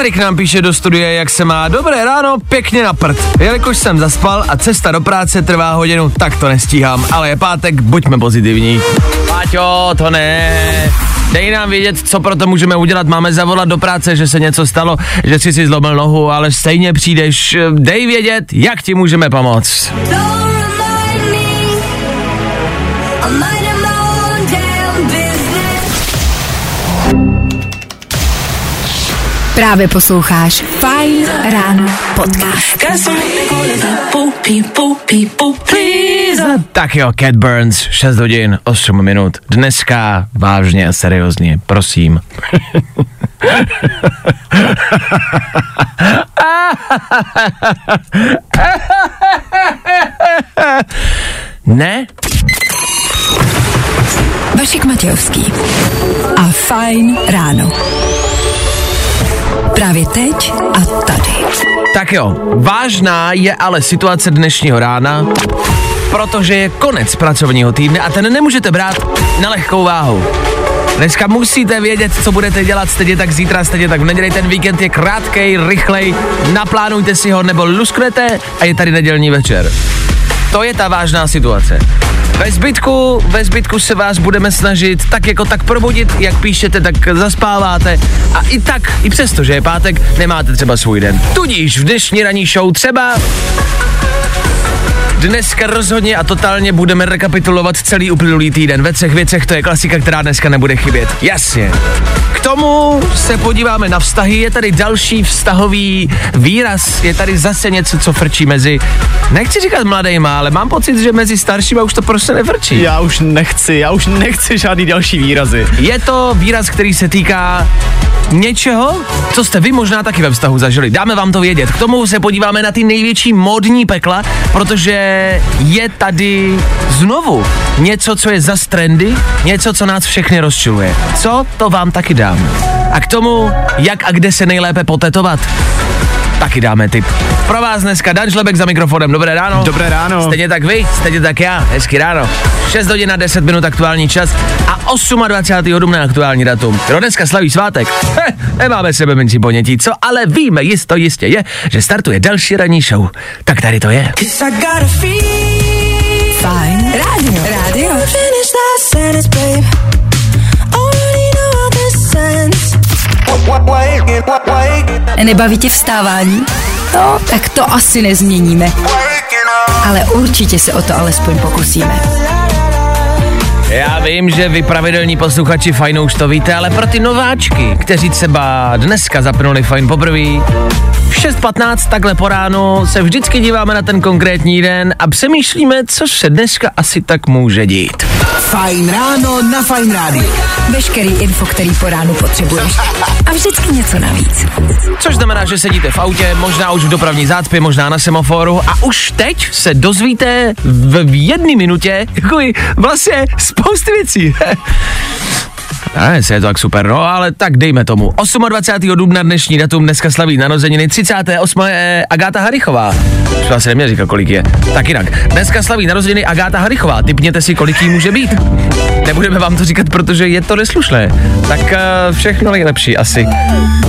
Patrik nám píše do studie, jak se má. Dobré ráno, pěkně na prd. Jelikož jsem zaspal a cesta do práce trvá hodinu, tak to nestíhám. Ale je pátek, buďme pozitivní. Páťo, to ne. Dej nám vědět, co pro to můžeme udělat. Máme zavolat do práce, že se něco stalo, že jsi si zlomil nohu, ale stejně přijdeš. Dej vědět, jak ti můžeme pomoct. Don't Právě posloucháš Fajn ráno podcast. Tak jo, Cat Burns, 6 hodin, 8 minut. Dneska vážně a seriózně, prosím. ne? Vašek Matějovský a Fajn ráno. Právě teď a tady. Tak jo, vážná je ale situace dnešního rána, protože je konec pracovního týdne a ten nemůžete brát na lehkou váhu. Dneska musíte vědět, co budete dělat, stejně tak zítra, stejně tak v neděli. Ten víkend je krátkej, rychlej, naplánujte si ho nebo lusknete a je tady nedělní večer. To je ta vážná situace. Ve zbytku, ve zbytku se vás budeme snažit tak jako tak probudit, jak píšete, tak zaspáváte a i tak, i přesto, že je pátek, nemáte třeba svůj den. Tudíž v dnešní ranní show třeba Dneska rozhodně a totálně budeme rekapitulovat celý uplynulý týden. Ve třech věcech to je klasika, která dneska nebude chybět. Jasně. K tomu se podíváme na vztahy. Je tady další vztahový výraz. Je tady zase něco, co frčí mezi, nechci říkat mladejma, ale mám pocit, že mezi staršíma už to prostě nefrčí. Já už nechci, já už nechci žádný další výrazy. Je to výraz, který se týká něčeho, co jste vy možná taky ve vztahu zažili. Dáme vám to vědět. K tomu se podíváme na ty největší módní pekla, protože je tady znovu něco, co je za trendy, něco, co nás všechny rozčiluje. Co, to vám taky dám. A k tomu, jak a kde se nejlépe potetovat, taky dáme tip. Pro vás dneska Dan Žlebek za mikrofonem. Dobré ráno. Dobré ráno. Stejně tak vy, stejně tak já. Hezky ráno. 6 hodin a 10 minut aktuální čas a 28. dubna aktuální datum. Kdo dneska slaví svátek? He, nemáme sebe menší ponětí, co ale víme jisto jistě je, že startuje další ranní show. Tak tady to je. Fajn rádio. Rádio. Nebaví tě vstávání? No, tak to asi nezměníme. Ale určitě se o to alespoň pokusíme. Já vím, že vy pravidelní posluchači fajnou už to víte, ale pro ty nováčky, kteří třeba dneska zapnuli fajn poprvé, v 6.15 takhle po ránu se vždycky díváme na ten konkrétní den a přemýšlíme, co se dneska asi tak může dít. Fajn ráno na Fajn rádiu. Veškerý info, který po ránu potřebuješ. A vždycky něco navíc. Což znamená, že sedíte v autě, možná už v dopravní zácpě, možná na semaforu a už teď se dozvíte v jedné minutě jako vlastně spousty věcí. Ne, jestli je to tak super, no ale tak dejme tomu. 28. dubna dnešní datum dneska slaví narozeniny 38. je Agáta Harichová. Už vás neměl říkat, kolik je. Tak jinak. Dneska slaví narozeniny Agáta Harichová. Typněte si, kolik jí může být. Nebudeme vám to říkat, protože je to neslušné. Tak uh, všechno nejlepší asi.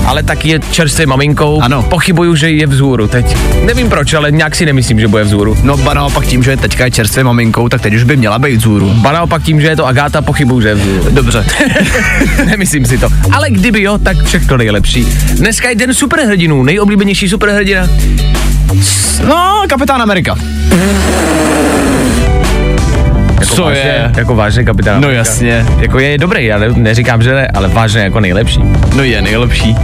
Ale taky je čerstvě maminkou. Ano. Pochybuju, že je vzhůru teď. Nevím proč, ale nějak si nemyslím, že bude vzhůru. No ba naopak tím, že teďka je čerstvě maminkou, tak teď už by měla být zůru. Ba naopak tím, že je to Agáta, pochybuju, že je vzhůru. Dobře. Nemyslím si to. Ale kdyby jo, tak všechno nejlepší. Dneska je den superhrdinů, nejoblíbenější superhrdina. No, kapitán Amerika. Jako Co vážně, je? Jako vážně kapitán. No Amerika. jasně. Jako je dobrý, já ne, neříkám, že ne, ale vážně jako nejlepší. No je nejlepší.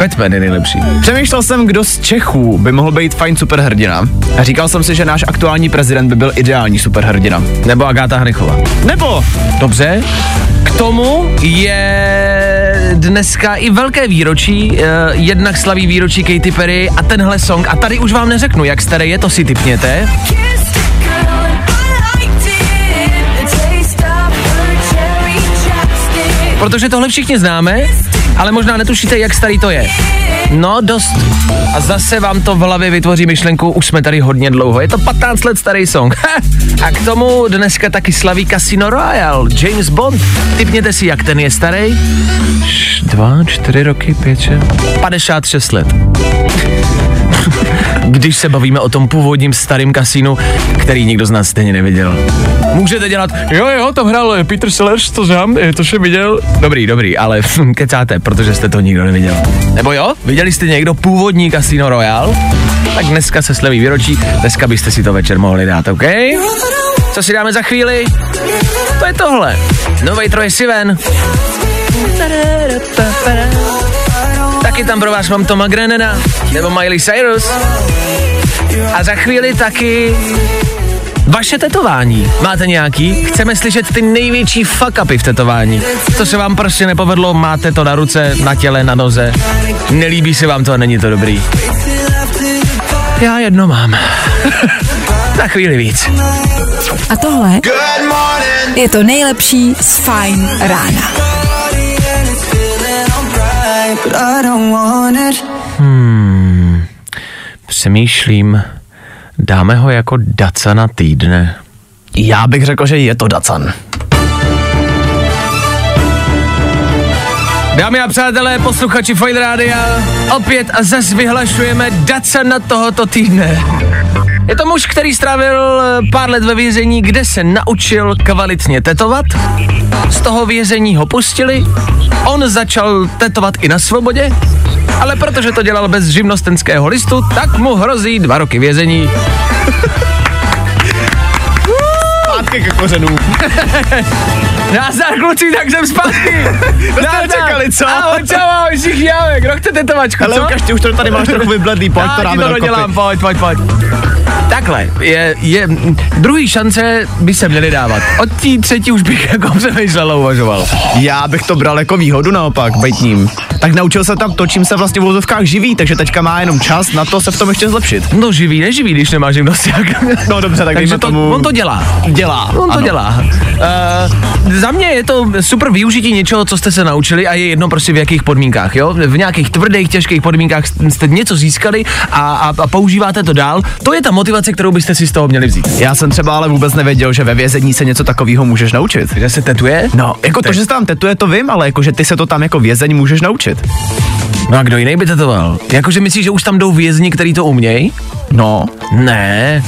Batman je nejlepší. Přemýšlel jsem, kdo z Čechů by mohl být fajn superhrdina. A říkal jsem si, že náš aktuální prezident by byl ideální superhrdina. Nebo Agáta Hrychová. Nebo Dobře. K tomu je dneska i velké výročí, eh, jednak slaví výročí Katy Perry a tenhle song. A tady už vám neřeknu, jak staré je, to si typněte. Protože tohle všichni známe, ale možná netušíte, jak starý to je. No, dost. A zase vám to v hlavě vytvoří myšlenku, už jsme tady hodně dlouho. Je to 15 let starý song. A k tomu dneska taky slaví Casino Royale, James Bond. Typněte si, jak ten je starý. Dva, čtyři roky, pět, šest, 56 let. Když se bavíme o tom původním starým kasínu, který nikdo z nás stejně neviděl. Můžete dělat, jo, jo, tam hrál Peter Sellers, to znám, to jsem viděl. Dobrý, dobrý, ale kecáte, protože jste to nikdo neviděl. Nebo jo, viděli jste někdo původní Casino Royale? Tak dneska se slaví výročí, dneska byste si to večer mohli dát, OK? Co si dáme za chvíli? To je tohle. Novej Troje Siven. Taky tam pro vás mám Toma Grenena, nebo Miley Cyrus. A za chvíli taky vaše tetování. Máte nějaký? Chceme slyšet ty největší fuck upy v tetování. Co se vám prostě nepovedlo, máte to na ruce, na těle, na noze. Nelíbí se vám to a není to dobrý. Já jedno mám. za chvíli víc. A tohle je to nejlepší z Fine rána. Přemýšlím, dáme ho jako daca na týdne. Já bych řekl, že je to Dacan. Dámy a přátelé, posluchači Fine Rádia, opět a zas vyhlašujeme daca na tohoto týdne. Je to muž, který strávil eh, pár let ve vězení, kde se naučil kvalitně tetovat. Z toho vězení ho pustili. On začal tetovat i na svobodě, ale protože to dělal bez živnostenského listu, tak mu hrozí dva roky vězení. Zpátky ke kořenům. Nazdar kluci, tak jsem zpátky. To jste nečekali, co? Ahoj, čau, ahoj, všichni, ahoj, kdo chce tetovačku, Ale? Ukaž, ty už to tady máš trochu vybledlý, pojď to Já ti dáme to do dodělám, pojď, pojď, pojď. Takhle, je, je, druhý šance by se měly dávat. Od tí třetí už bych jako přemýšlel a uvažoval. Já bych to bral jako výhodu naopak, být ním. Tak naučil se tam to, čím se vlastně v vozovkách živí, takže teďka má jenom čas na to se v tom ještě zlepšit. No živý, neživý, když nemáš živnosták. No dobře, tak Takže to, tomu... on to dělá. dělá. On to ano. dělá. Uh, za mě je to super využití něčeho, co jste se naučili a je jedno prostě v jakých podmínkách, jo? V nějakých tvrdých, těžkých podmínkách jste něco získali a, a, a používáte to dál. To je ta motivace, kterou byste si z toho měli vzít. Já jsem třeba ale vůbec nevěděl, že ve vězení se něco takového můžeš naučit. Že se tetuje? No, jako to, Teď. že se tam tetuje, to vím, ale jako, že ty se to tam jako vězeň můžeš naučit. No a kdo jiný by tetoval? Jakože myslíš, že už tam jdou vězni, který to umějí? No, Ne,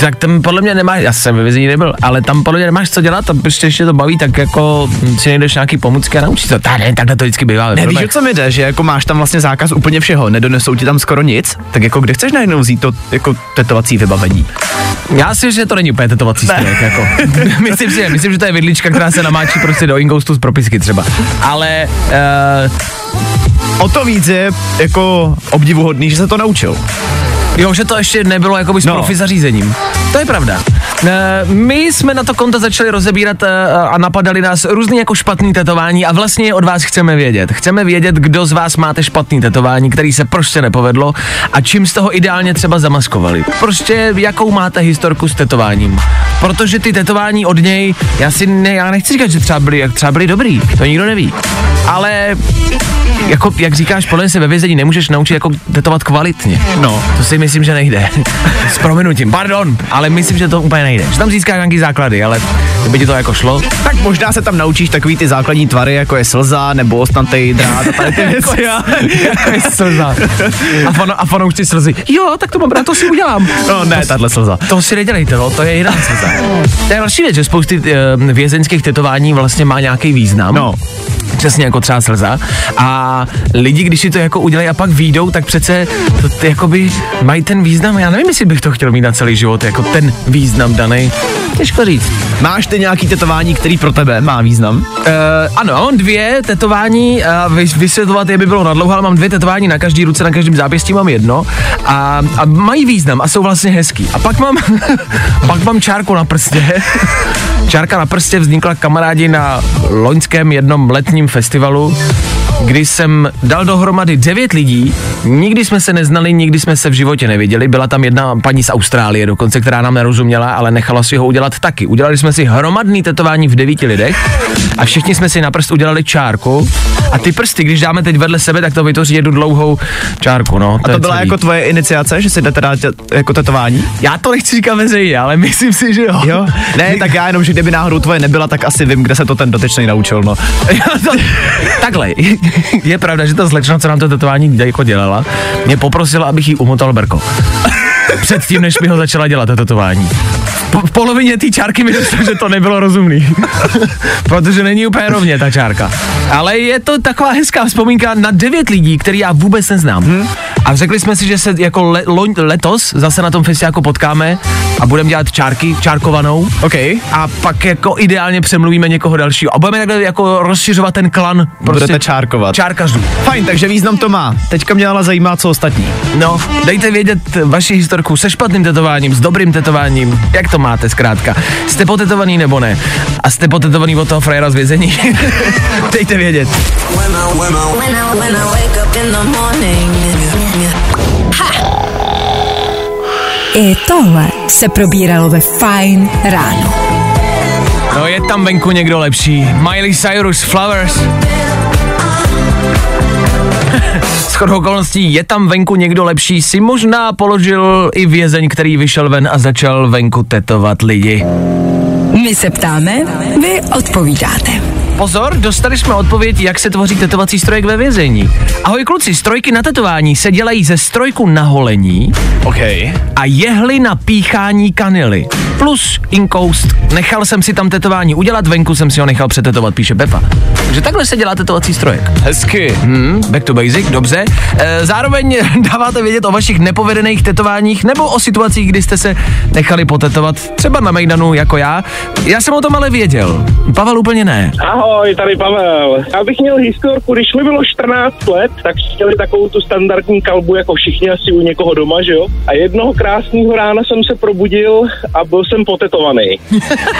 tak tam podle mě nemáš, já jsem ve vězení nebyl, ale tam podle mě nemáš co dělat a prostě ještě to baví, tak jako si nejdeš nějaký pomůcky a naučíš to. Tak ne, takhle to vždycky bývá. nevíš, filmech. o co mi jde, že jako máš tam vlastně zákaz úplně všeho, nedonesou ti tam skoro nic, tak jako kde chceš najednou vzít to jako tetovací vybavení? Já si, že to není úplně tetovací stylek, jako. myslím si, myslím, že to je vidlička, která se namáčí prostě do ingoustu z propisky třeba. Ale uh, O to víc je jako obdivuhodný, že se to naučil. Jo, že to ještě nebylo jakoby s No. profi zařízením. To je pravda. E, my jsme na to konto začali rozebírat e, a napadali nás různý jako špatný tetování a vlastně od vás chceme vědět. Chceme vědět, kdo z vás máte špatný tetování, který se prostě nepovedlo a čím z toho ideálně třeba zamaskovali. Prostě jakou máte historku s tetováním. Protože ty tetování od něj, já si ne, já nechci říkat, že třeba byly, jak třeba byly dobrý, to nikdo neví. Ale jako, jak říkáš, podle se ve vězení nemůžeš naučit jako tetovat kvalitně. No. To si myslím, že nejde. S prominutím, pardon, ale myslím, že to úplně nejde. Že tam získáš nějaký základy, ale kdyby ti to jako šlo, Tak možná se tam naučíš takový ty základní tvary, jako je slza nebo ostnatý drát a tady ty věci. a- jako je slza. A, fano, a fanoušci slzy. Jo, tak to mám rád, to si udělám. No ne, tahle slza. To si nedělejte, no, to je jiná slza. To je další věc, že spousty uh, vězeňských tetování vlastně má nějaký význam. No. Přesně jako třeba slza. A lidi, když si to jako udělají a pak výjdou, tak přece to, ty, jakoby mají ten význam. Já nevím, jestli bych to chtěl mít na celý život, jako ten význam daný. Těžko říct. Máš ty nějaký tetování, který pro tebe má význam? Uh, ano, mám dvě tetování, uh, vys- vysvětlovat je by bylo nadlouho, ale mám dvě tetování na každý ruce, na každém zápěstí mám jedno a, a mají význam a jsou vlastně hezký. A pak mám, pak mám čárku na prstě. Čárka na prstě vznikla kamarádi na loňském jednom letním festivalu. Kdy jsem dal dohromady devět lidí, nikdy jsme se neznali, nikdy jsme se v životě neviděli, byla tam jedna paní z Austrálie dokonce, která nám nerozuměla, ale nechala si ho udělat taky. Udělali jsme si hromadný tetování v devíti lidech a všichni jsme si na prst udělali čárku a ty prsty, když dáme teď vedle sebe, tak to vytvoří jednu dlouhou čárku, no. A to byla celý. jako tvoje iniciace, že si jdete dát jako tetování? Já to nechci říkat veřejně, ale myslím si, že jo. Jo? Ne, tak já jenom, že kdyby náhodou tvoje nebyla, tak asi vím, kde se to ten dotyčný naučil, no. to, takhle, je pravda, že ta slečna, co nám to tetování jako dělala, mě poprosila, abych jí umotal brko. Předtím, než mi ho začala dělat to tetování. Po, v polovině té čárky mi došlo, že to nebylo rozumný. Protože není úplně rovně ta čárka. Ale je to taková hezká vzpomínka na devět lidí, který já vůbec neznám. Hmm. A řekli jsme si, že se jako le, loň, letos zase na tom festiáku potkáme a budeme dělat čárky, čárkovanou. OK. A pak jako ideálně přemluvíme někoho dalšího. A budeme takhle jako rozšiřovat ten klan. Prostě Budete čárkovat. Čárkařů. Fajn, takže význam to má. Teďka mě ale zajímá, co ostatní. No, dejte vědět vaši historku se špatným tetováním, s dobrým tetováním, jak to máte zkrátka. Jste potetovaný nebo ne? A jste potetovaný od toho frajera z vězení? dejte vědět. When I, when I, when I wake up in the morning. I tohle se probíralo ve Fine ráno. No je tam venku někdo lepší. Miley Cyrus, Flowers. Shodou okolností je tam venku někdo lepší, si možná položil i vězeň, který vyšel ven a začal venku tetovat lidi. My se ptáme, vy odpovídáte. Pozor, dostali jsme odpověď, jak se tvoří tetovací strojek ve vězení. Ahoj kluci, strojky na tetování se dělají ze strojku na holení OK. a jehly na píchání kanily. Plus inkoust. Nechal jsem si tam tetování udělat, venku jsem si ho nechal přetetovat, píše Pepa. Takže takhle se dělá tetovací strojek. Hezky. Hmm, back to basic, dobře. E, zároveň dáváte vědět o vašich nepovedených tetováních nebo o situacích, kdy jste se nechali potetovat, třeba na Mejdanu jako já. Já jsem o tom ale věděl. Pavel úplně ne. Ahoj, tady Pavel. Já bych měl historku, když mi bylo 14 let, tak měli takovou tu standardní kalbu, jako všichni asi u někoho doma, že jo? A jednoho krásného rána jsem se probudil a byl jsem potetovaný.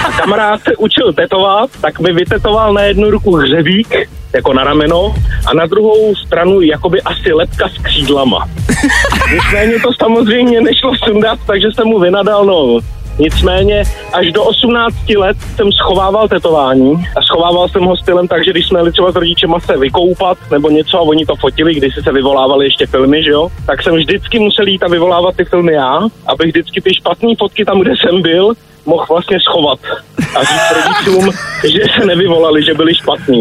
A kamarád se učil tetovat, tak mi vytetoval na jednu ruku hřebík, jako na rameno, a na druhou stranu jakoby asi lepka s křídlama. Nicméně to samozřejmě nešlo sundat, takže jsem mu vynadal, no, Nicméně až do 18 let jsem schovával tetování a schovával jsem ho stylem tak, že když jsme jeli třeba s rodičema se vykoupat nebo něco a oni to fotili, když se vyvolávali ještě filmy, že jo, tak jsem vždycky musel jít a vyvolávat ty filmy já, abych vždycky ty špatné fotky tam, kde jsem byl, mohl vlastně schovat a říct rodičům, že se nevyvolali, že byli špatní.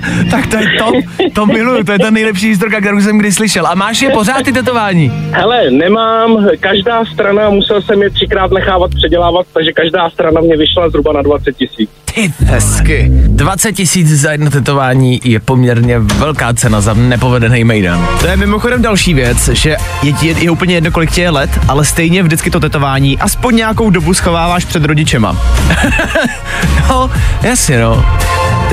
Tak to je to, to miluju, to je ta nejlepší historka, kterou jsem kdy slyšel. A máš je pořád ty tetování? Hele, nemám, každá strana, musel jsem je třikrát nechávat předělávat, takže každá strana mě vyšla zhruba na 20 tisíc. Ty Hezky. 20 tisíc za jedno tetování je poměrně velká cena za nepovedený mejdan. To je mimochodem další věc, že je, ti- je, je úplně jedno, kolik ti je let, ale stejně vždycky to tetování aspoň nějakou dobu schováváš před rodičema. No, jasně no.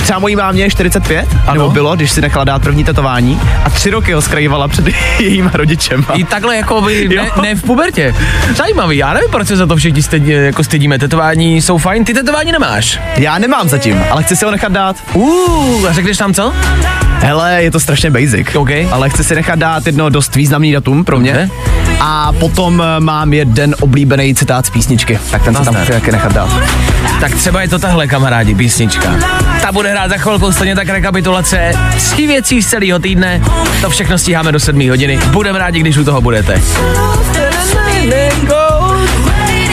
Třeba mojí mámě je 45, Ano. nebo bylo, když si nechala dát první tetování a tři roky ho skrývala před jejíma rodičema. I takhle jako by, ne, ne, v pubertě. Zajímavý, já nevím, proč se za to všichni stydí, jako stydíme. Tetování jsou fajn, ty tetování nemáš. Já nemám zatím, ale chci si ho nechat dát. Uh, a řekneš tam co? Hele, je to strašně basic. OK. Ale chci si nechat dát jedno dost významný datum pro mě. Dobře. A potom eh, mám jeden oblíbený citát z písničky. Tak ten si tam Nazdar. chci taky nechat dát. Tak třeba je to tahle kamarádi, písnička. Ta bude hrát za chvilku, stejně tak rekapitulace tří věcí z celého týdne. To všechno stíháme do 7 hodiny. Budeme rádi, když u toho budete.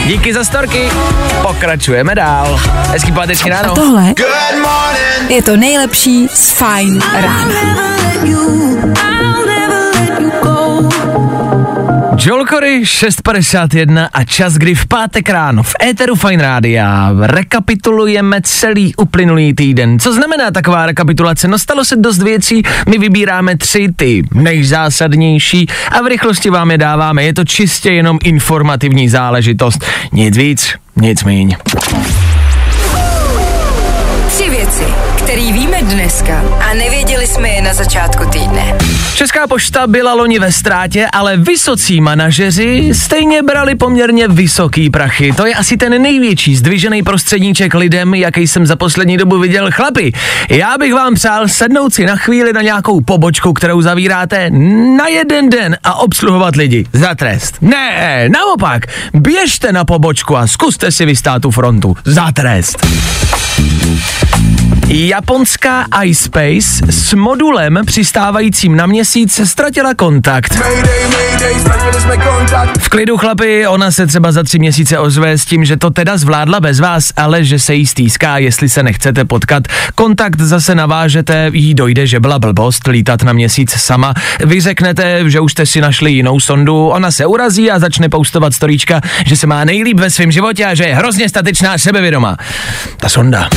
Díky za storky. Pokračujeme dál. Hezký páteční A ráno. tohle je to nejlepší z Fine rána. Joel Corey 6.51 a čas, kdy v pátek ráno v éteru Fine Rádia rekapitulujeme celý uplynulý týden. Co znamená taková rekapitulace? No stalo se dost věcí, my vybíráme tři ty nejzásadnější a v rychlosti vám je dáváme. Je to čistě jenom informativní záležitost. Nic víc, nic míň. Tři věci, který víme dneska a nevěděli jsme je na začátku týdne. Česká pošta byla loni ve ztrátě, ale vysocí manažeři stejně brali poměrně vysoký prachy. To je asi ten největší zdvižený prostředníček lidem, jaký jsem za poslední dobu viděl. Chlapi, já bych vám přál sednout si na chvíli na nějakou pobočku, kterou zavíráte na jeden den a obsluhovat lidi za trest. Ne, naopak, běžte na pobočku a zkuste si vystát tu frontu za trest. Japonská iSpace s modulem přistávajícím na měsíc ztratila kontakt. V klidu chlapi, ona se třeba za tři měsíce ozve s tím, že to teda zvládla bez vás, ale že se jí stýská, jestli se nechcete potkat. Kontakt zase navážete, jí dojde, že byla blbost lítat na měsíc sama. Vy řeknete, že už jste si našli jinou sondu, ona se urazí a začne poustovat storíčka, že se má nejlíp ve svém životě a že je hrozně statečná sebevědomá. Ta sonda.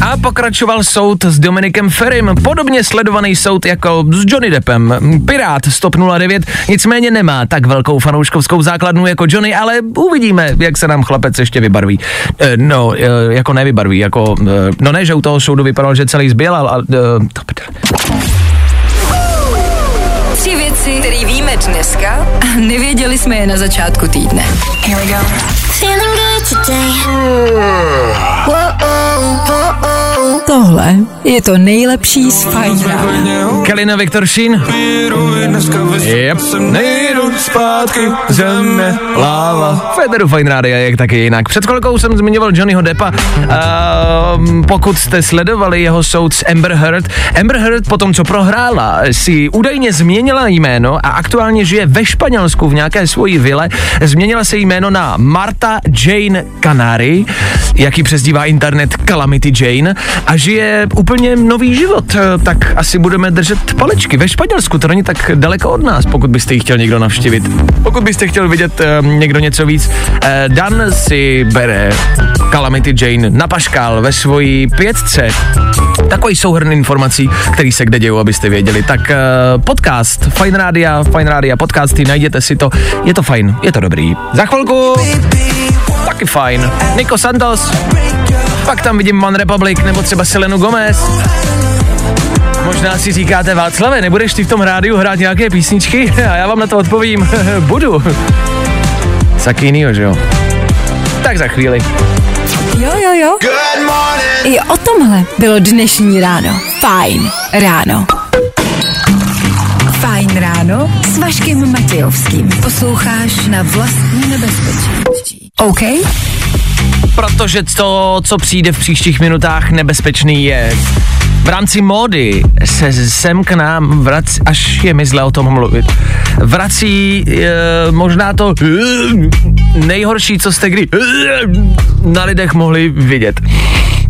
A pokračoval soud s Dominikem Ferrym, podobně sledovaný soud jako s Johnny Deppem. Pirát Stop 09 nicméně nemá tak velkou fanouškovskou základnu jako Johnny, ale uvidíme, jak se nám chlapec ještě vybarví. E, no, e, jako nevybarví, jako, e, no ne, že u toho soudu vypadal, že celý zběl, ale... E, to. Tři věci, které víme dneska a nevěděli jsme je na začátku týdne. Here we go. Today. Tohle je to nejlepší z Fajn rána. Kalina Viktor Šín. Yep. Nejdu zpátky, země, láva. Federu Fine Radio, jak taky jinak. Před chvilkou jsem zmiňoval Johnnyho Deppa. Uh, pokud jste sledovali jeho soud s Amber Heard, Amber Heard po tom, co prohrála, si údajně změnila jméno a aktuálně žije ve Španělsku v nějaké svoji vile. Změnila se jméno na Marta Jane Canary, jaký přezdívá internet Calamity Jane a žije úplně nový život. Eh, Tak asi budeme držet palečky ve Španělsku, to není tak daleko od nás, pokud byste ji chtěl někdo navštívit. Pokud byste chtěl vidět uh, někdo něco víc, uh, Dan si bere Calamity Jane na paškál ve svojí pětce. Takový souhrn informací, který se kde dějou, abyste věděli. Tak podcast Fine Rádia, Fine Rádia podcasty, najděte si to, je to fajn, je to dobrý. Za chvilku taky fajn. Nico Santos, pak tam vidím One Republic nebo třeba Selenu Gomez. Možná si říkáte, Václave, nebudeš ty v tom rádiu hrát nějaké písničky? A já vám na to odpovím, budu. Tak jinýho, že jo? Tak za chvíli. Jo, jo, jo. I o tomhle bylo dnešní ráno. Fajn ráno. Fajn ráno s Vaškem Matějovským. Posloucháš na vlastní nebezpečí. OK? Protože to, co přijde v příštích minutách nebezpečný je, v rámci módy se sem k nám vrací, až je mi zle o tom mluvit, vrací e, možná to nejhorší, co jste kdy na lidech mohli vidět.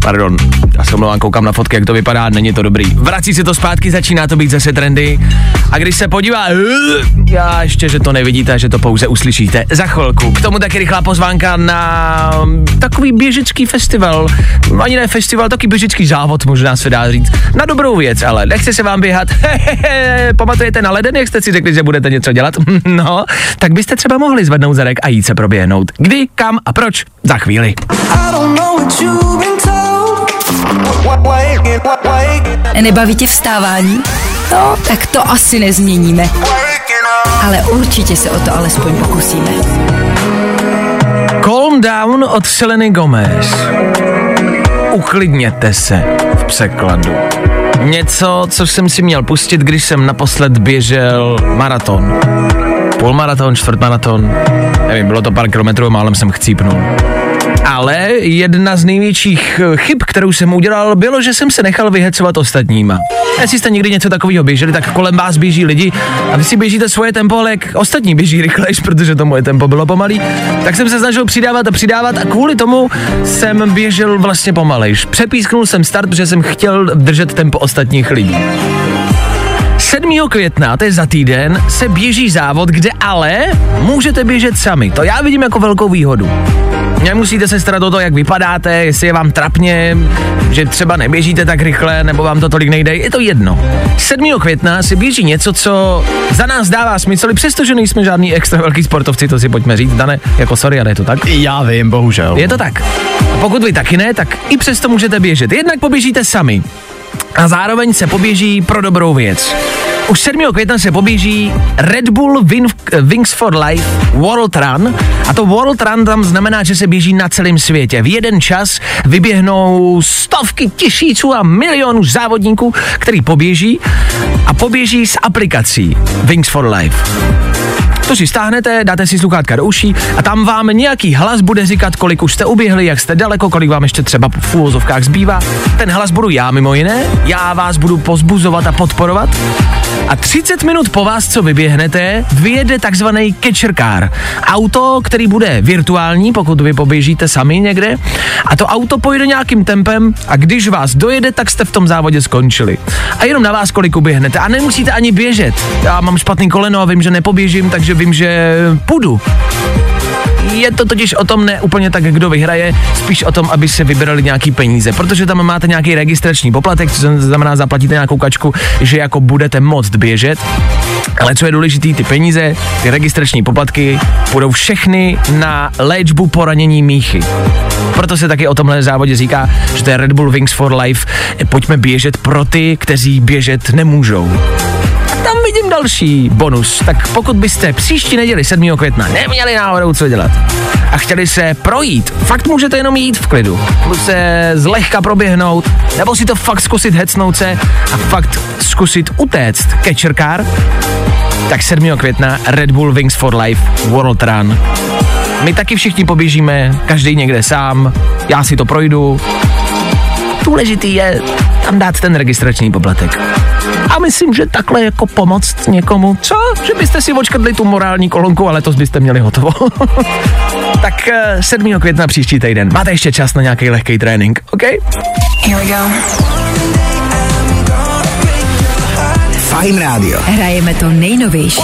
Pardon, já se omlouvám, koukám na fotky, jak to vypadá, není to dobrý. Vrací se to zpátky, začíná to být zase trendy. A když se podívá, já ještě, že to nevidíte, že to pouze uslyšíte za chvilku. K tomu taky rychlá pozvánka na takový běžecký festival. Ani ne festival, taky běžecký závod, možná se dá říct. Na dobrou věc, ale nechce se vám běhat. Pamatujete na leden, jak jste si řekli, že budete něco dělat? No, tak byste třeba mohli zvednout zadek a jít se proběhnout. Kdy, kam a proč? Za chvíli. Nebaví tě vstávání? No, tak to asi nezměníme. Ale určitě se o to alespoň pokusíme. Calm down od Seleny Gomez. Uklidněte se v překladu. Něco, co jsem si měl pustit, když jsem naposled běžel maraton. Půlmaraton, čtvrtmaraton, nevím, bylo to pár kilometrů, málem jsem chcípnul. Ale jedna z největších eh, chyb, kterou jsem udělal, bylo, že jsem se nechal vyhecovat ostatníma. Jestli jste někdy něco takového běželi, tak kolem vás běží lidi a vy si běžíte svoje tempo, ale jak ostatní běží rychlejš, protože to moje tempo bylo pomalý, tak jsem se snažil přidávat a přidávat a kvůli tomu jsem běžel vlastně pomalejš. Přepísknul jsem start, protože jsem chtěl držet tempo ostatních lidí. 7. května, to je za týden, se běží závod, kde ale můžete běžet sami. To já vidím jako velkou výhodu. Nemusíte se starat o to, jak vypadáte, jestli je vám trapně, že třeba neběžíte tak rychle, nebo vám to tolik nejde, je to jedno. 7. května si běží něco, co za nás dává smysl, přestože nejsme žádný extra velký sportovci, to si pojďme říct, Dane, jako sorry, ale je to tak. Já vím, bohužel. Je to tak. A pokud vy taky ne, tak i přesto můžete běžet. Jednak poběžíte sami. A zároveň se poběží pro dobrou věc. Už 7. května se poběží Red Bull Win- Wings for Life World Run a to World Run tam znamená, že se běží na celém světě. V jeden čas vyběhnou stovky tisíců a milionů závodníků, který poběží a poběží s aplikací Wings for Life. To si stáhnete, dáte si sluchátka do uší a tam vám nějaký hlas bude říkat, kolik už jste uběhli, jak jste daleko, kolik vám ještě třeba v úvozovkách zbývá. Ten hlas budu já mimo jiné, já vás budu pozbuzovat a podporovat. A 30 minut po vás, co vyběhnete, vyjede takzvaný catcher car. Auto, který bude virtuální, pokud vy poběžíte sami někde. A to auto pojede nějakým tempem a když vás dojede, tak jste v tom závodě skončili. A jenom na vás, kolik uběhnete. A nemusíte ani běžet. Já mám špatný koleno a vím, že nepoběžím, takže vím, že půjdu. Je to totiž o tom ne úplně tak, kdo vyhraje, spíš o tom, aby se vybrali nějaký peníze, protože tam máte nějaký registrační poplatek, co znamená zaplatíte nějakou kačku, že jako budete moct běžet. Ale co je důležité, ty peníze, ty registrační poplatky budou všechny na léčbu poranění míchy. Proto se taky o tomhle závodě říká, že to je Red Bull Wings for Life. Pojďme běžet pro ty, kteří běžet nemůžou vidím další bonus. Tak pokud byste příští neděli 7. května neměli náhodou co dělat a chtěli se projít, fakt můžete jenom jít v klidu. Se zlehka proběhnout, nebo si to fakt zkusit hecnout se a fakt zkusit utéct catcher car, tak 7. května Red Bull Wings for Life World Run. My taky všichni poběžíme, každý někde sám, já si to projdu. Důležitý je tam dát ten registrační poplatek. A myslím, že takhle jako pomoct někomu, co? Že byste si očkrtli tu morální kolonku, ale to byste měli hotovo. tak eh, 7. května příští týden. Máte ještě čas na nějaký lehký trénink, OK? Here we go. Fajn rádio. Hrajeme to nejnovější.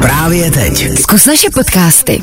Právě teď. Zkus naše podcasty.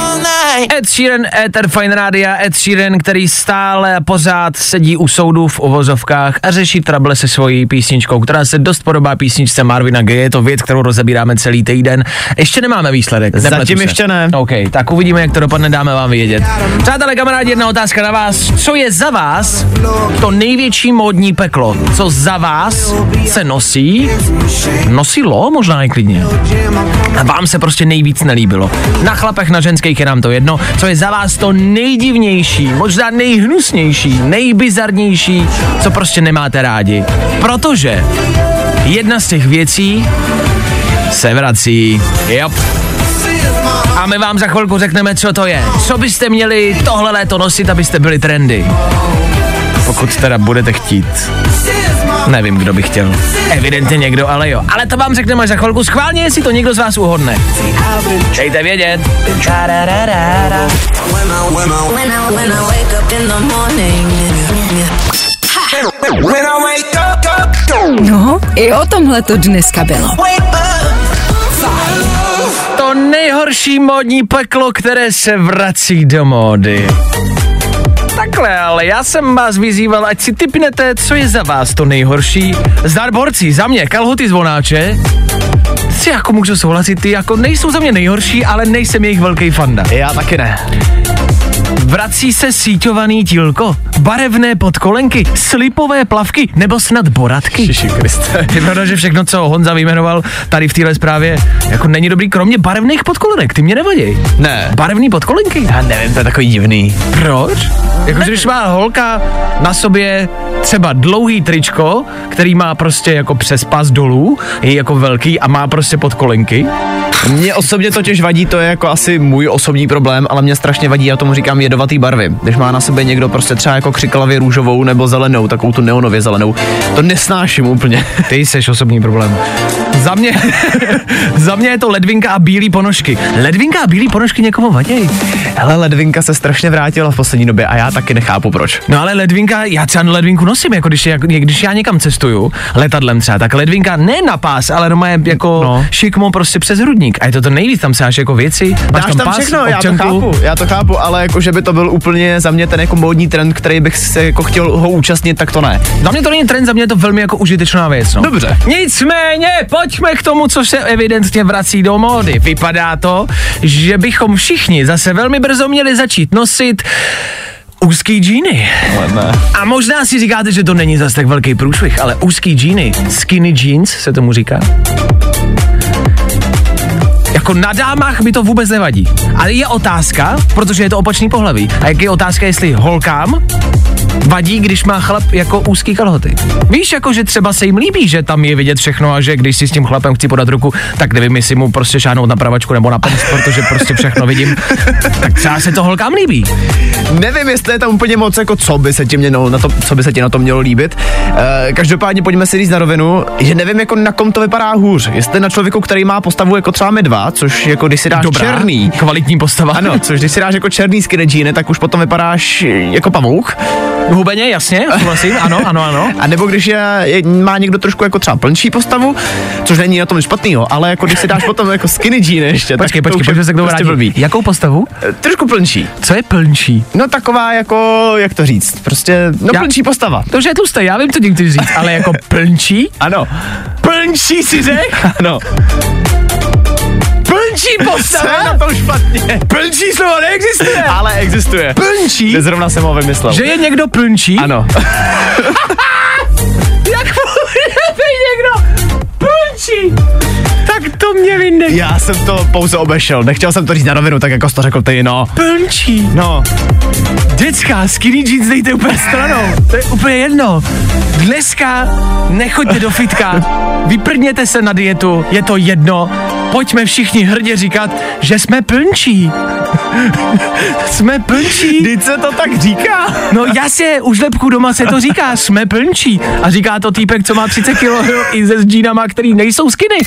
Ed Sheeran, Ether Fine Rádia, Ed Sheeran, který stále a pořád sedí u soudu v uvozovkách a řeší trable se svojí písničkou, která se dost podobá písničce Marvina Gaye. Je to věc, kterou rozebíráme celý týden. Ještě nemáme výsledek. nepletu Zatím se. ještě ne. OK, tak uvidíme, jak to dopadne, dáme vám vědět. Přátelé, kamarádi, jedna otázka na vás. Co je za vás to největší módní peklo? Co za vás se nosí? Nosilo možná i klidně. A vám se prostě nejvíc nelíbilo. Na chlapech, na ženských je nám to jedno. Co je za vás to nejdivnější, možná nejhnusnější, nejbizarnější, co prostě nemáte rádi. Protože jedna z těch věcí se vrací. Yep. A my vám za chvilku řekneme, co to je. Co byste měli tohle léto nosit, abyste byli trendy. Pokud teda budete chtít. Nevím, kdo by chtěl. Evidentně někdo, ale jo. Ale to vám řekneme až za chvilku. Schválně, jestli to někdo z vás uhodne. Dejte vědět. No, i o tomhle to dneska bylo. To nejhorší módní peklo, které se vrací do módy. Takhle, ale já jsem vás vyzýval, ať si typnete, co je za vás to nejhorší. Zdar borci, za mě, kalhoty zvonáče. Si jako můžu souhlasit, ty jako nejsou za mě nejhorší, ale nejsem jejich velký fanda. Já taky ne. Vrací se síťovaný tílko, barevné podkolenky, slipové plavky nebo snad boratky. Ježiši Kriste. Je pravda, že všechno, co Honza vyjmenoval tady v téhle zprávě, jako není dobrý, kromě barevných podkolenek, ty mě nevadí. Ne. Barevný podkolenky? Já nevím, to je takový divný. Proč? Jako, když má holka na sobě třeba dlouhý tričko, který má prostě jako přes pas dolů, je jako velký a má prostě pod kolenky. Mně osobně totiž vadí, to je jako asi můj osobní problém, ale mě strašně vadí, já tomu říkám jedovatý barvy. Když má na sebe někdo prostě třeba jako křiklavě růžovou nebo zelenou, takovou tu neonově zelenou, to nesnáším úplně. Ty jsi osobní problém. Za mě, za mě je to ledvinka a bílý ponožky. Ledvinka a bílý ponožky někomu vadí. Hele, ledvinka se strašně vrátila v poslední době a já taky nechápu proč. No ale ledvinka, já třeba ledvinku nosím, jako když, jak, když já někam cestuju letadlem třeba, tak ledvinka ne na pás, ale doma je jako no. Šikmo prostě přes hrudník. A je to to nejvíc, tam se máš jako věci, máš Dáš tam pás, všechno, já to občanku. chápu, já to chápu, ale jako, že by to byl úplně za mě ten jako módní trend, který bych se jako chtěl ho účastnit, tak to ne. Za mě to není trend, za mě je to velmi jako užitečná věc. No. Dobře. Nicméně, pojďme k tomu, co se evidentně vrací do módy. Vypadá to, že bychom všichni zase velmi brzo měli začít nosit úzký džíny. Ale ne. A možná si říkáte, že to není zase tak velký průšvih, ale úzký džíny, skinny jeans se tomu říká. Jako na dámách mi to vůbec nevadí. Ale je otázka, protože je to opačný pohlaví. A jak je otázka, jestli holkám vadí, když má chlap jako úzký kalhoty. Víš, jako že třeba se jim líbí, že tam je vidět všechno a že když si s tím chlapem chci podat ruku, tak nevím, jestli mu prostě šáhnout na pravačku nebo na pens, protože prostě všechno vidím. Tak třeba se to holkám líbí. Nevím, jestli je tam úplně moc, jako co by se ti mělo na to, co by se ti na to mělo líbit. E, každopádně pojďme si říct na rovinu, že nevím, jako na kom to vypadá hůř. Jestli na člověku, který má postavu jako třeba my dva, což jako když si dáš Dobrá, černý, kvalitní postava. ano, což když si dáš jako černý skinny jeany, tak už potom vypadáš jako pavouk. Hubeně, jasně, souhlasím, ano, ano, ano. A nebo když je, je, má někdo trošku jako třeba plnčí postavu, což není na tom nic špatného, ale jako když si dáš potom jako skinny jeany ještě, Počkej, tak počkej, už pojďme se k tomu prostě blbý. Jakou postavu? E, Trošku plnčí. Co je plnčí? No taková jako, jak to říct, prostě, no Já- plnčí postava. To, že je tlustý, já vím, co tím chci říct, ale jako plnčí? Ano, Plnčí si řek? ano. Plnčí je na tom špatně? Plnčí slovo neexistuje. Ale existuje. Plnčí? Že zrovna jsem ho vymyslel. Že je někdo plnčí? Ano. Jak může být někdo plnčí? Tak to mě vyndej. Já jsem to pouze obešel, nechtěl jsem to říct na rovinu, tak jako jsi to řekl ty, no. Plnčí. No, Děcka, skinny jeans dejte úplně stranou. To je úplně jedno. Dneska nechoďte do fitka, vyprdněte se na dietu, je to jedno. Pojďme všichni hrdě říkat, že jsme plnčí. jsme plnčí. teď se to tak říká. No jasně, u žlepku doma se to říká, jsme plnčí. A říká to týpek, co má 30 kg i se s džínama, který nejsou skiny.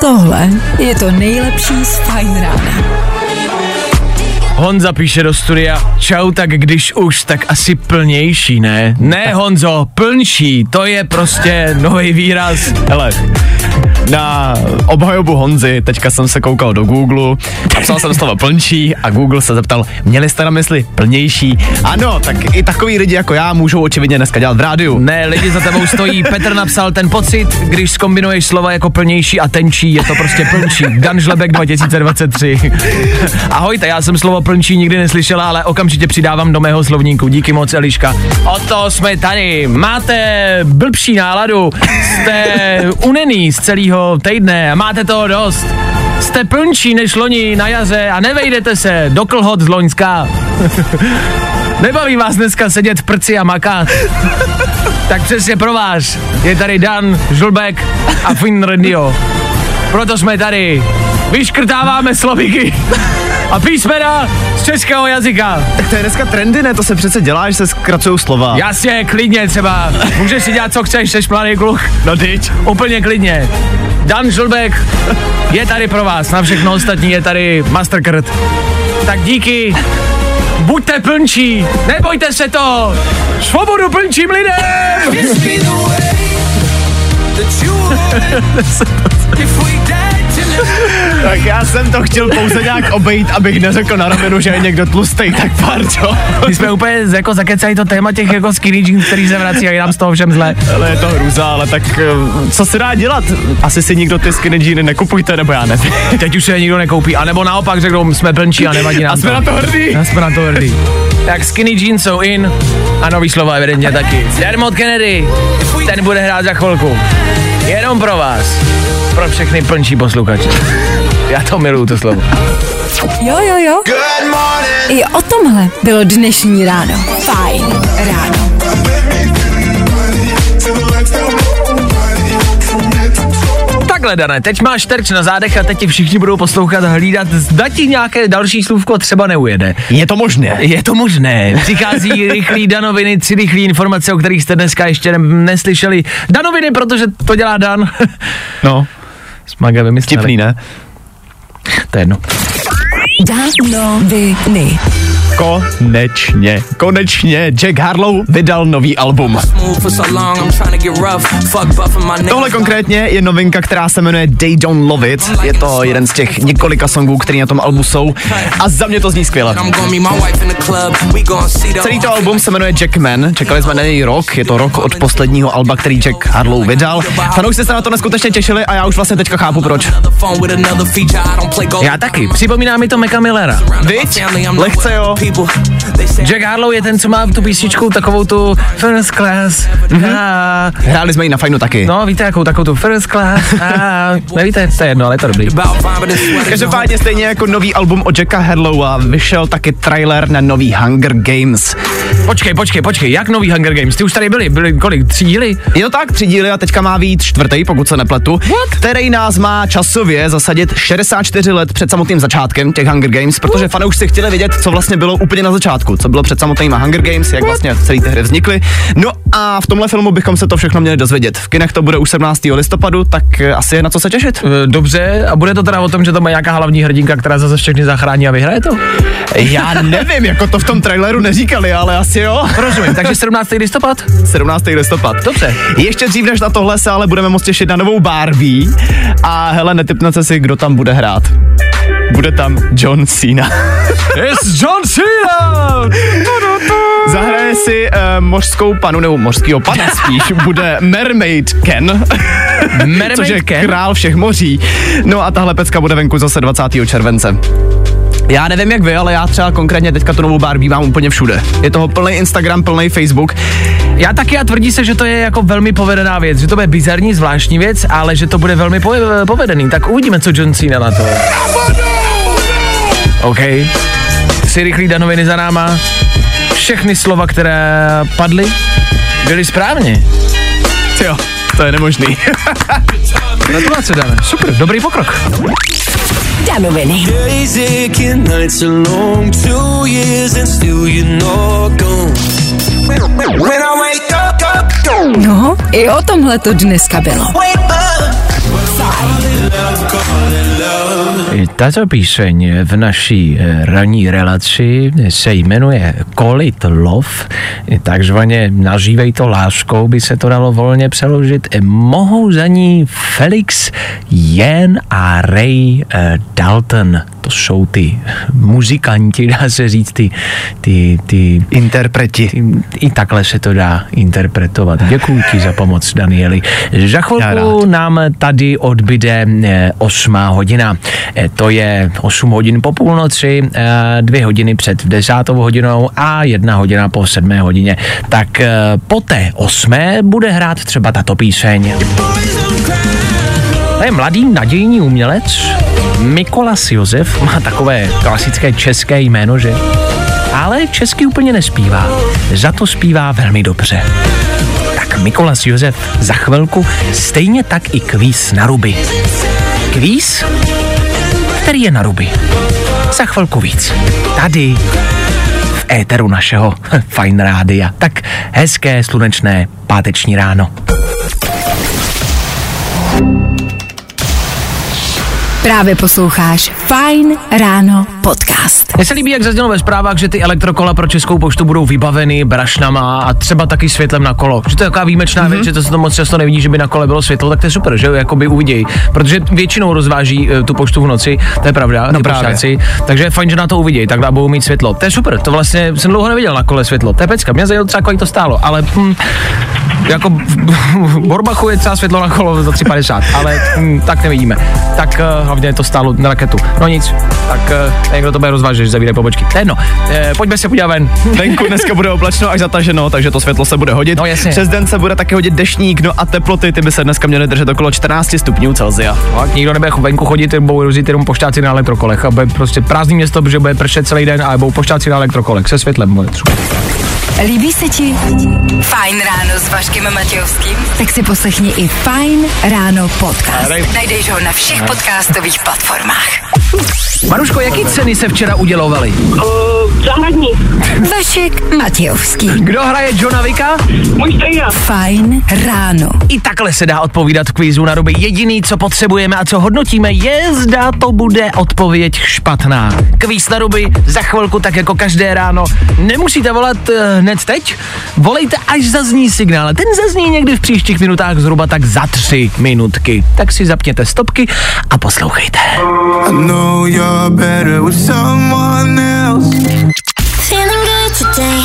Tohle je to nejlepší z Fajn rána. Honza píše do studia, čau, tak když už, tak asi plnější, ne? Ne, Honzo, plnší, to je prostě nový výraz. Hele, na obhajobu Honzy, teďka jsem se koukal do Google, napsal jsem slovo plnčí a Google se zeptal, měli jste na mysli plnější? Ano, tak i takový lidi jako já můžou očividně dneska dělat v rádiu. Ne, lidi za tebou stojí. Petr napsal ten pocit, když skombinuješ slova jako plnější a tenčí, je to prostě plnčí. Dan Žlebek 2023. Ahojte, já jsem slovo plnčí nikdy neslyšela, ale okamžitě přidávám do mého slovníku. Díky moc, Eliška. O to jsme tady. Máte blbší náladu, jste unený z celého týdne a máte toho dost. Jste plnčí než loni na jaře a nevejdete se do klhot z Loňska. Nebaví vás dneska sedět v prci a makat. Tak přesně pro vás je tady Dan, Žulbek a Finn Radio. Proto jsme tady. Vyškrtáváme slovíky a písmena z českého jazyka. Tak to je dneska trendy, ne? To se přece dělá, že se zkracují slova. Jasně, klidně třeba. Můžeš si dělat, co chceš, jsi mladý kluk. No teď. Úplně klidně. Dan Žulbek je tady pro vás. Na všechno ostatní je tady Mastercard. Tak díky. Buďte plnčí. Nebojte se to. Svobodu plnčím lidem. Tak já jsem to chtěl pouze nějak obejít, abych neřekl na rovinu, že je někdo tlustý, tak pardon. My jsme úplně jako zakecali to téma těch jako skinny jeans, který se vrací a je nám z toho všem zle. Ale je to hruza, ale tak eh, co se dá dělat? Asi si nikdo ty skinny jeany nekupujte, nebo já nevím. Teď už se je nikdo nekoupí. A nebo naopak řeknou, jsme plnčí a nevadí nám A jsme na to hrdí. A jsme na to hrdí. Tak skinny jeans jsou in a nový slova evidentně taky. Dermot Kennedy, ten bude hrát za chvilku. Jenom pro vás. Pro všechny plnčí posluchače. Já to miluju, to slovo. Jo, jo, jo. I o tomhle bylo dnešní ráno. Fajn ráno. Takhle, Dané, teď máš terč na zádech a teď ti všichni budou poslouchat a hlídat, zda ti nějaké další slůvko třeba neujede. Je to možné. Je to možné. Přichází rychlý danoviny, tři rychlé informace, o kterých jste dneska ještě ne- neslyšeli. Danoviny, protože to dělá Dan. No, Smaga vymysleli. vtipný, ne? To je jedno. Danoviny. Konečně, konečně Jack Harlow vydal nový album. Tohle konkrétně je novinka, která se jmenuje They Don't Love It. Je to jeden z těch několika songů, který na tom albu jsou a za mě to zní skvěle. Celý to album se jmenuje Jackman, čekali jsme na něj rok, je to rok od posledního alba, který Jack Harlow vydal. Fanoušci se na to neskutečně těšili a já už vlastně teďka chápu proč. Já taky. Připomíná mi to Meka Millera. Viď? Lehce jo. Jack Harlow je ten, co má tu písničku takovou tu first class. Mm-hmm. A, Hráli jsme ji na fajnu taky. no, víte, jakou takovou tu first class. A, nevíte, to je jedno, ale je to dobrý. Každopádně stejně jako nový album od Jacka Harlowa vyšel taky trailer na nový Hunger Games. Počkej, počkej, počkej, jak nový Hunger Games? Ty už tady byli, byli kolik, tři díly? Je to tak, tři díly a teďka má být čtvrtý, pokud se nepletu, What? který nás má časově zasadit 64 let před samotným začátkem těch Hunger Games, protože fanoušci chtěli vědět, co vlastně bylo úplně na začátku, co bylo před samotnýma Hunger Games, jak vlastně celý ty hry vznikly. No a v tomhle filmu bychom se to všechno měli dozvědět. V kinech to bude už 17. listopadu, tak eh, asi je na co se těšit. E, Dobře, a bude to teda o tom, že to má nějaká hlavní hrdinka, která zase všechny zachrání a vyhraje to? Já nevím, jako to v tom traileru neříkali, ale asi jo. Rozumím, takže 17. listopad? 17. listopad. Dobře. Ještě dřív než na tohle se ale budeme moc těšit na novou Barbie. A hele, netypnete si, kdo tam bude hrát. Bude tam John Cena. It's John Cena! Zahraje si uh, mořskou panu, nebo mořskýho pana spíš, bude Mermaid Ken. Mermaid což je Ken? král všech moří. No a tahle pecka bude venku zase 20. července. Já nevím jak vy, ale já třeba konkrétně teďka tu novou Barbie mám úplně všude. Je toho plný Instagram, plný Facebook. Já taky a tvrdí se, že to je jako velmi povedená věc, že to bude bizarní, zvláštní věc, ale že to bude velmi po, povedený. Tak uvidíme, co John Cena na to. OK. Tři rychlý danoviny za náma. Všechny slova, které padly, byly správně. Jo, to je nemožný. Gratulace, dáme. Super, dobrý pokrok. Danoviny. No, i o tomhle to dneska bylo. Tato píseň v naší eh, ranní relaci se jmenuje Call It Love, takzvaně nazývej to láskou, by se to dalo volně přeložit. Eh, Mohou za ní Felix, Jen a Ray eh, Dalton. To jsou ty muzikanti, dá se říct, ty, ty, ty Interpreti. i- I takhle se to dá interpretovat. Děkuji ti za pomoc, Danieli. Za chvilku nám tady odbyde eh, osmá hodina. Eh, To je 8 hodin po půlnoci, eh, dvě hodiny před desátou hodinou a jedna hodina po sedmé hodině. Tak eh, po té osmé bude hrát třeba tato píseň. To je mladý nadějný umělec, Mikolas Josef, má takové klasické české jméno, že? Ale česky úplně nespívá, za to zpívá velmi dobře. Tak Mikolas Josef za chvilku, stejně tak i kvíz na ruby. Kvíz, který je na ruby. Za chvilku víc. Tady v éteru našeho Fine Rádia. Tak hezké slunečné páteční ráno. Právě posloucháš Fine Ráno podcast. Mně se líbí, jak zaznělo ve zprávách, že ty elektrokola pro Českou poštu budou vybaveny brašnama a třeba taky světlem na kolo. Že to je taková výjimečná mm-hmm. věc, že to se to moc často nevidí, že by na kole bylo světlo, tak to je super, že jo, jakoby uvidějí. Protože většinou rozváží e, tu poštu v noci, to je pravda, No ty právě. poštáci, takže je fajn, že na to uvidějí, tak budou mít světlo. To je super, to vlastně jsem dlouho neviděl na kole světlo. To je pecka, mě zajímalo třeba, kolik to stálo, ale hm, Jako v Borbachu je třeba světlo na kolo za 3,50, ale hm, tak nevidíme. Tak uh, hlavně to stálo na raketu. No nic, tak uh, někdo to bude rozvážet, že zavírají pobočky. To je jedno. E, pojďme se podívat ven. Venku dneska bude oblačno až zataženo, takže to světlo se bude hodit. No jasně. Přes den se bude taky hodit dešník, no a teploty ty by se dneska měly držet okolo 14 stupňů Celsia. No, nikdo nebude venku chodit, budou rozjet jenom poštáci na elektrokolech a bude prostě prázdný město, protože bude pršet celý den a budou poštáci na elektrokolech se světlem. Bude třeba. Líbí se ti? Fajn ráno s Vaškem Matějovským? Tak si poslechni i Fajn ráno podcast. Najdeš ho na všech podcastových platformách. Maruško, jaký ceny se včera udělovaly? Zahradní. Vašek Matějovský. Kdo hraje Johna Vicka? Můj strýna. Fajn ráno. I takhle se dá odpovídat kvízu na ruby. Jediný, co potřebujeme a co hodnotíme, je, zda to bude odpověď špatná. Kvíz na ruby za chvilku, tak jako každé ráno. Nemusíte volat uh, hned teď, volejte, až zazní signál. Ten zazní někdy v příštích minutách zhruba tak za tři minutky. Tak si zapněte stopky a poslouchejte. Know you're better with someone else. Feeling good today.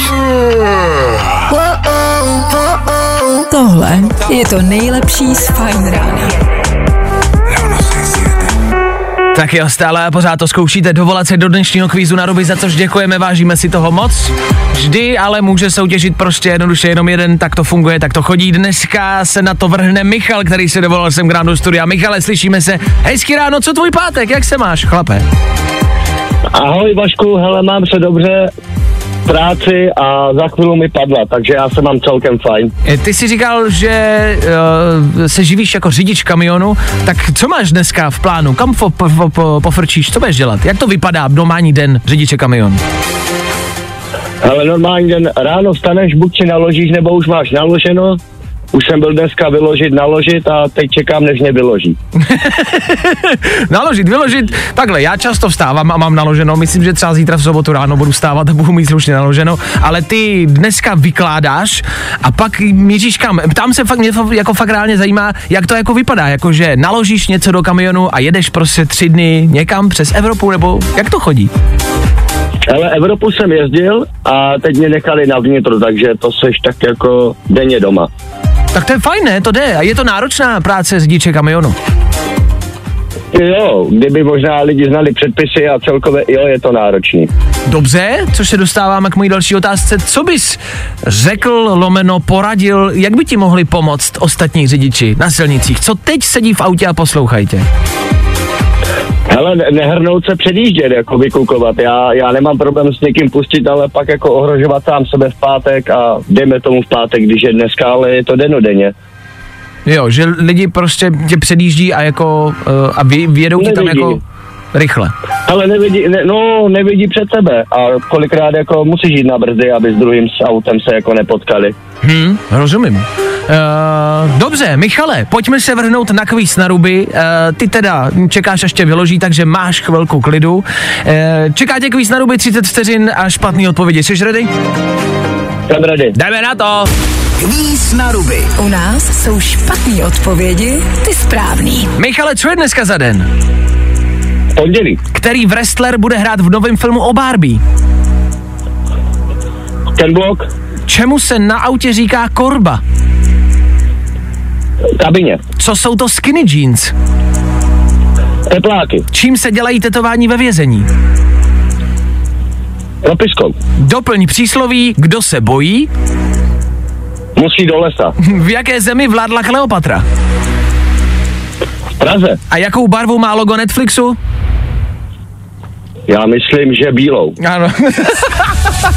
Tohle je to nejlepší z Fajn rána. Tak jo, stále a pořád to zkoušíte dovolat se do dnešního kvízu na ruby, za což děkujeme, vážíme si toho moc. Vždy ale může soutěžit prostě jednoduše jenom jeden, tak to funguje, tak to chodí. Dneska se na to vrhne Michal, který se dovolal sem k nám do studia. Michale, slyšíme se. Hezky ráno, co tvůj pátek, jak se máš, chlape? Ahoj Vašku, hele, mám se dobře, práci a za chvíli mi padla, takže já se mám celkem fajn. E, Ty jsi říkal, že uh, se živíš jako řidič kamionu, tak co máš dneska v plánu? Kam po, po, po, po, pofrčíš? Co budeš dělat? Jak to vypadá normální den řidiče kamionu? Ale normální den, ráno vstaneš, buď si naložíš, nebo už máš naloženo. Už jsem byl dneska vyložit, naložit a teď čekám, než mě vyloží. Naložit, vyložit. Takhle, já často vstávám a mám naloženo. Myslím, že třeba zítra v sobotu ráno budu stávat a budu mít slušně naloženo. Ale ty dneska vykládáš a pak míříš kam. Tam se fakt, mě jako fakt reálně zajímá, jak to jako vypadá. Jakože naložíš něco do kamionu a jedeš prostě tři dny někam přes Evropu, nebo jak to chodí? Ale Evropu jsem jezdil a teď mě nechali na vnitro, takže to seš tak jako denně doma. Tak to je fajn, ne? To jde. A je to náročná práce řidiče kamionu. Jo, kdyby možná lidi znali předpisy a celkově, jo, je to náročný. Dobře, což se dostáváme k mojí další otázce. Co bys řekl, lomeno, poradil, jak by ti mohli pomoct ostatní řidiči na silnicích? Co teď sedí v autě a poslouchají tě? Hele, ne- nehrnout se předjíždět, jako vykukovat. Já, já nemám problém s někým pustit, ale pak jako ohrožovat sám sebe v pátek a dejme tomu v pátek, když je dneska, ale je to denodenně. Jo, že lidi prostě tě předjíždí a jako uh, a vě, vědou ti tam jako rychle. Ale nevidí, ne, no, nevidí před sebe a kolikrát jako musíš jít na brzdy, aby s druhým s autem se jako nepotkali. Hm, rozumím. Uh, dobře, Michale, pojďme se vrhnout na kvíz na ruby. Uh, ty teda čekáš, až tě vyloží, takže máš chvilku klidu. Uh, čeká tě kvíz na ruby 30 vteřin a špatný odpovědi. Jsi ready? Jsem ready. Jdeme na to! Kvíz na ruby. U nás jsou špatné odpovědi, ty správný. Michale, co je dneska za den? Pondělí. Který wrestler bude hrát v novém filmu o Barbie? Ten blok, Čemu se na autě říká korba? Kabině, Co jsou to skinny jeans? tepláky, Čím se dělají tetování ve vězení? propiskou, Doplň přísloví, kdo se bojí, musí do lesa, v jaké zemi vládla Kleopatra v Praze. a jakou barvu má logo Netflixu? Já myslím, že bílou. Ano.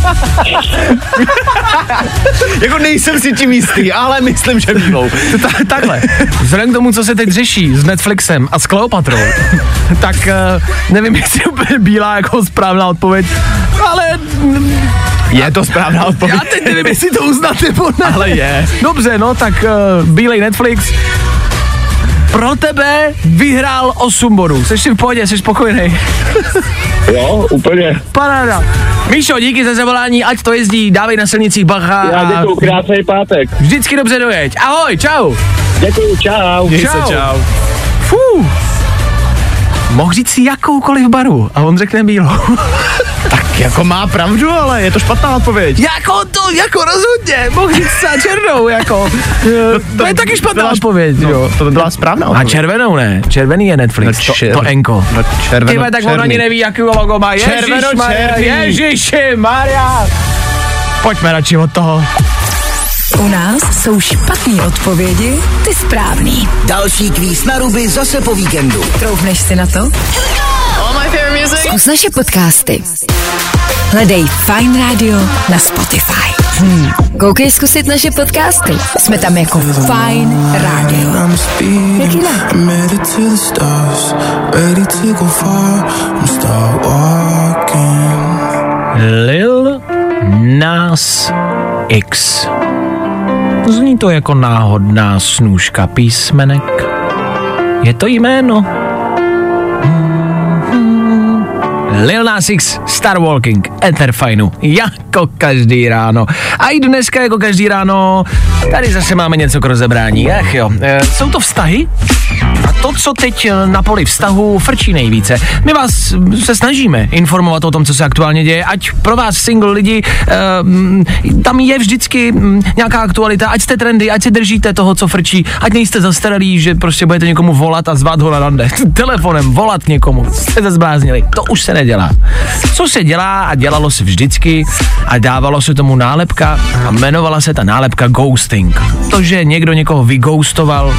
Jako nejsem si tím jistý, ale myslím, že bílou. Ta, takhle. Vzhledem k tomu, co se teď řeší s Netflixem a s Kleopatrou, tak uh, nevím, jestli je úplně bílá jako správná odpověď, ale mm, Je to správná odpověď. já teď nevím, jestli to uznat nebo ne. Ale je. Dobře, no, tak uh, bílej Netflix. Pro tebe vyhrál 8 bodů. Jsi si v pohodě, jsi spokojený. Jo, úplně. Paráda. Míšo, díky za zavolání, ať to jezdí, dávej na silnicích bacha Já a děkuju, krásný pátek. vždycky dobře dojeď. Ahoj, čau. Děkuju, čau. Měj se, Čau. čau. Fuh. Mohl říct si jakoukoliv baru a on řekne bílou. Tak jako má pravdu, ale je to špatná odpověď. Jako to, jako rozhodně, mohl říct třeba černou, jako. To, je taky špatná byla- odpověď, no, jo. to byla správná A odpověď. červenou ne, červený je Netflix, No, to, čer- to Enko. No červeno, Ty vole, tak on černý. ani neví, jaký logo má. Červeno, černý. Ježiši, Maria. Pojďme radši od toho. U nás jsou špatné odpovědi, ty správný. Další kvíz na ruby zase po víkendu. Troufneš si na to? Zkus naše podcasty. Hledej Fine Radio na Spotify. Hmm. Koukej zkusit naše podcasty. Jsme tam jako Fine Radio. Jaký jinak? Lil Nas X. Zní to jako náhodná snůžka písmenek. Je to jméno? Mhm. Lil Nas X, Star Walking, Etherfinu, jako každý ráno. A i dneska jako každý ráno, tady zase máme něco k rozebrání. Ach jo, e, jsou to vztahy? A to, co teď eh, na poli vztahu frčí nejvíce. My vás se snažíme informovat o tom, co se aktuálně děje, ať pro vás single lidi, um, tam je vždycky nějaká aktualita, ať jste trendy, ať se držíte toho, co frčí, ať nejste zastaralí, že prostě budete někomu volat a zvát ho na rande. Telefonem volat někomu, jste se zbláznili. To už se nedělá. Co se dělá a dělalo se vždycky a dávalo se tomu nálepka a jmenovala se ta nálepka ghosting. To, že někdo někoho vyghostoval,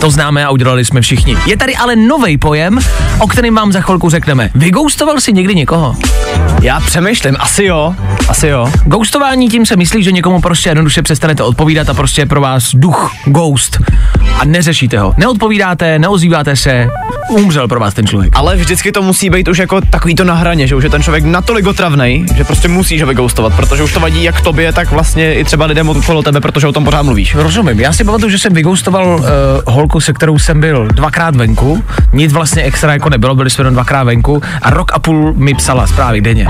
to známe a udělali jsme všichni. Je tady ale nový pojem, o kterém vám za chvilku řekneme. Vygoustoval si někdy někoho? Já přemýšlím, asi jo, asi jo. Ghostování tím se myslí, že někomu prostě jednoduše přestanete odpovídat a prostě je pro vás duch, ghost a neřešíte ho. Neodpovídáte, neozýváte se, umřel pro vás ten člověk. Ale vždycky to musí být už jako takový to na hraně, že už je ten člověk natolik otravný, že prostě musíš ho vygoustovat, protože už to vadí jak tobě, tak vlastně i třeba lidem okolo tebe, protože o tom pořád mluvíš. Rozumím, já si pamatuju, že jsem vygoustoval uh, holku, se kterou jsem byl dvakrát venku, nic vlastně extra jako nebylo, byli jsme jenom dvakrát venku a rok a půl mi psala zprávy denně.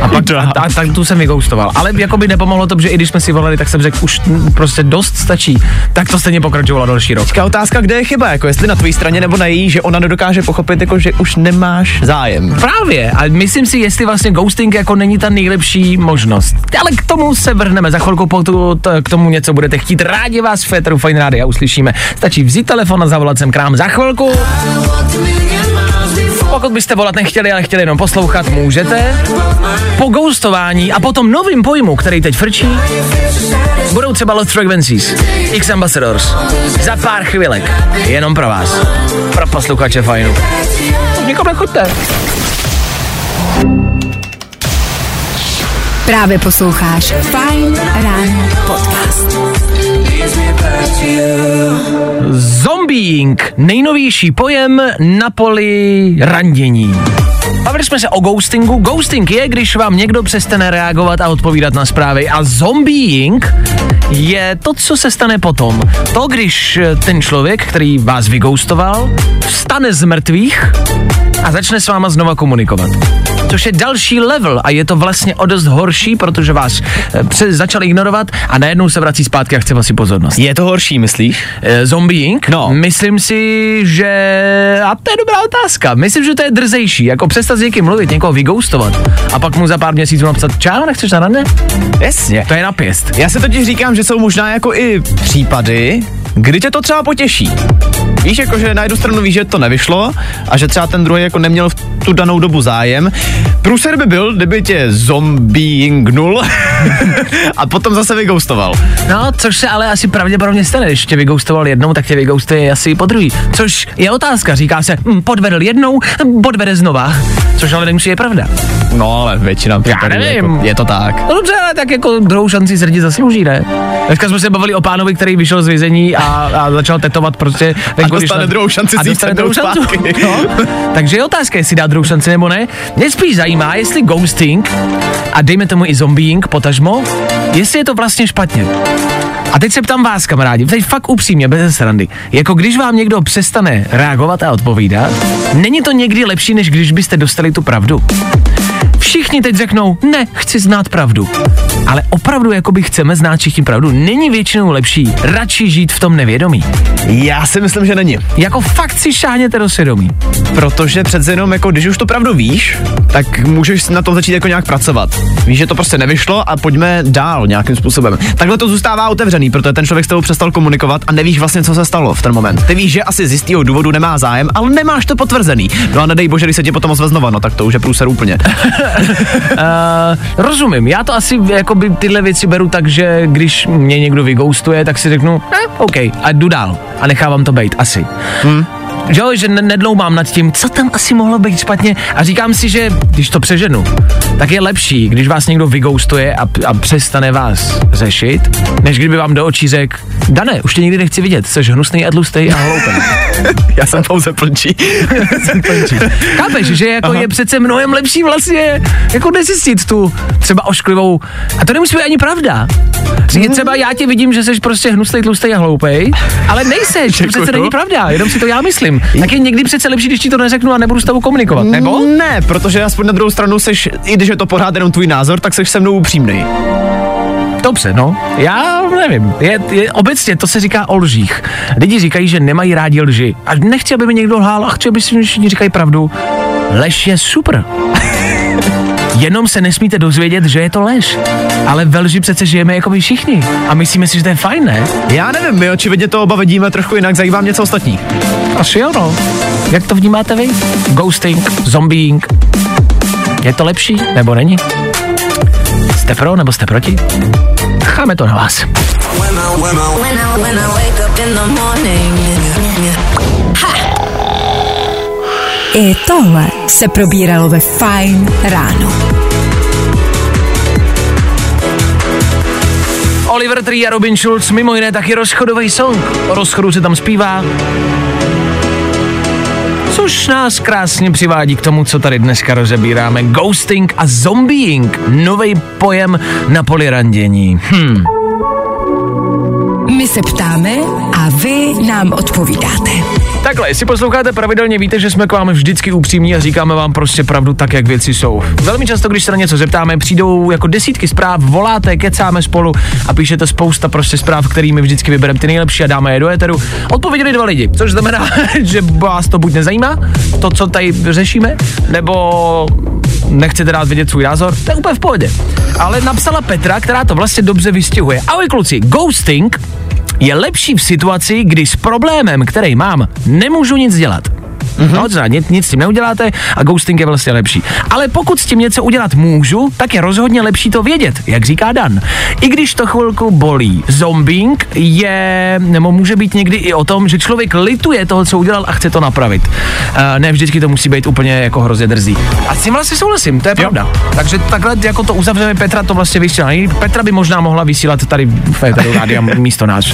A pak a, a, tak tu jsem vygoustoval. Ale jako by nepomohlo to, že i když jsme si volali, tak jsem řekl, už prostě dost stačí. Tak to stejně pokračovalo další rok. Teďka otázka, kde je chyba, jako jestli na tvé straně nebo na její, že ona nedokáže pochopit, jako že už nemáš zájem. Právě, a myslím si, jestli vlastně ghosting jako není ta nejlepší možnost. Ale k tomu se vrhneme za chvilku, pokud k tomu něco budete chtít. Rádi vás v Féteru Fine Radio uslyšíme. Stačí vzít telefon a zavolat sem k nám za chvilku. Pokud byste volat nechtěli, ale chtěli jenom poslouchat, můžete. Po ghostování a potom novým pojmu, který teď frčí, budou třeba Lost Frequencies, X Ambassadors. Za pár chvilek. Jenom pro vás. Pro posluchače fajnu. Nikam nechoďte. Právě posloucháš Fine Ráno podcast. Zombieing, nejnovější pojem na poli randění. Bavili jsme se o ghostingu. Ghosting je, když vám někdo přestane reagovat a odpovídat na zprávy. A zombieing je to, co se stane potom. To, když eh, ten člověk, který vás vygoustoval, vstane z mrtvých a začne s váma znova komunikovat. Což je další level a je to vlastně o dost horší, protože vás eh, pře- začal ignorovat a najednou se vrací zpátky a chce vás si pozornost. Je to horší, myslíš? Eh, Zombieing? No. Myslím si, že... A to je dobrá otázka. Myslím, že to je drzejší. Jako přestat s někým mluvit, někoho vygoustovat a pak mu za pár měsíců napsat čau, nechceš na rande? Jasně. To je napěst. Já se totiž říkám, že jsou možná jako i případy, kdy tě to třeba potěší. Víš, jako že na jednu stranu víš, že to nevyšlo a že třeba ten druhý jako neměl v tu danou dobu zájem. Průser by byl, kdyby tě zombieing a potom zase vygoustoval. No, což se ale asi pravděpodobně stane. Když tě vygoustoval jednou, tak tě vygoustuje asi po druhý. Což je otázka. Říká se, hm, podvedl jednou, hm, podvede znova. Což ale nemusí je pravda. No, ale většina případů nevím. Jako, je to tak. No dobře, ale tak jako druhou šanci lidi zaslouží, ne? Dneska jsme se bavili o pánovi, který vyšel z vězení a, a začal tetovat prostě venku, když dostane na- druhou šanci a si dostane druhou šanci. No. Takže je otázka, jestli dá druhou šanci nebo ne. Mě spíš zajímá, jestli ghosting a dejme tomu i zombieing, potažmo, jestli je to vlastně špatně. A teď se ptám vás, kamarádi, teď fakt upřímně, bez srandy. Jako když vám někdo přestane reagovat a odpovídat, není to někdy lepší, než když byste dostali tu pravdu? Všichni teď řeknou, ne, chci znát pravdu. Ale opravdu, jakoby chceme znát všichni pravdu, není většinou lepší radši žít v tom nevědomí. Já si myslím, že není. Jako fakt si šáhněte do svědomí. Protože přece jenom, jako když už to pravdu víš, tak můžeš na tom začít jako nějak pracovat. Víš, že to prostě nevyšlo a pojďme dál nějakým způsobem. Takhle to zůstává otevřený, protože ten člověk s tebou přestal komunikovat a nevíš vlastně, co se stalo v ten moment. Ty víš, že asi z jistého důvodu nemá zájem, ale nemáš to potvrzený. No a nedej bože, když se tě potom ozve znova, no tak to už je průser úplně. Uh, rozumím, já to asi jakoby tyhle věci beru tak, že když mě někdo vygoustuje, tak si řeknu, eh, OK, a jdu dál a nechávám to být, asi. Hmm. Že jo, že ne- nedloumám nad tím, co tam asi mohlo být špatně a říkám si, že když to přeženu, tak je lepší, když vás někdo vygoustuje a, a přestane vás řešit, než kdyby vám do očí řekl, Dane, už tě nikdy nechci vidět, jsi hnusný a tlustý a hloupý. Já jsem pouze plnčí. Chápeš, že jako Aha. je přece mnohem lepší vlastně jako nezjistit tu třeba ošklivou, a to nemusí být ani pravda. Říct třeba já tě vidím, že jsi prostě hnusný, tlustý a hloupej, ale nejseš, to přece není pravda, jenom si to já myslím. Tak je někdy přece lepší, když ti to neřeknu a nebudu s tebou komunikovat, nebo? Ne, protože aspoň na druhou stranu seš, i když je to pořád jenom tvůj názor, tak seš se mnou upřímný. Dobře, no. Já nevím. Je, je, obecně to se říká o lžích. Lidi říkají, že nemají rádi lži. A nechci, aby mi někdo lhal a chci, aby si všichni říkají pravdu. Lež je super. Jenom se nesmíte dozvědět, že je to lež. Ale ve lži přece žijeme jako my všichni. A myslíme si, že to je fajn, ne? Já nevím, my očividně to oba vidíme trochu jinak, zajímá mě něco ostatní. Asi jo, no. Jak to vnímáte vy? Ghosting, zombieing. Je to lepší, nebo není? Jste pro, nebo jste proti? Cháme to na vás. Morning. I tohle se probíralo ve Fine ráno. Oliver Tree a Robin Schulz, mimo jiné taky rozchodový song. O rozchodu se tam zpívá. Což nás krásně přivádí k tomu, co tady dneska rozebíráme. Ghosting a zombieing. Nový pojem na poli randění. Hm. My se ptáme a vy nám odpovídáte. Takhle, jestli posloucháte pravidelně, víte, že jsme k vám vždycky upřímní a říkáme vám prostě pravdu tak, jak věci jsou. Velmi často, když se na něco zeptáme, přijdou jako desítky zpráv, voláte, kecáme spolu a píšete spousta prostě zpráv, kterými vždycky vybereme ty nejlepší a dáme je do éteru. Odpověděli dva lidi, což znamená, že vás to buď nezajímá, to, co tady řešíme, nebo nechcete dát vědět svůj názor, to je úplně v pohodě. Ale napsala Petra, která to vlastně dobře vystihuje. Ahoj kluci, ghosting je lepší v situaci, kdy s problémem, který mám, nemůžu nic dělat. Mm-hmm. No, třeba nic, nic s tím neuděláte a ghosting je vlastně lepší. Ale pokud s tím něco udělat můžu, tak je rozhodně lepší to vědět, jak říká Dan. I když to chvilku bolí. Zombing je, nebo může být někdy i o tom, že člověk lituje toho, co udělal a chce to napravit. Uh, ne vždycky to musí být úplně jako hrozně drzý. A s tím vlastně souhlasím, to je pravda. Takže takhle jako to uzavřeme, Petra to vlastně vysílá. Petra by možná mohla vysílat tady v Féteru rádia místo nás.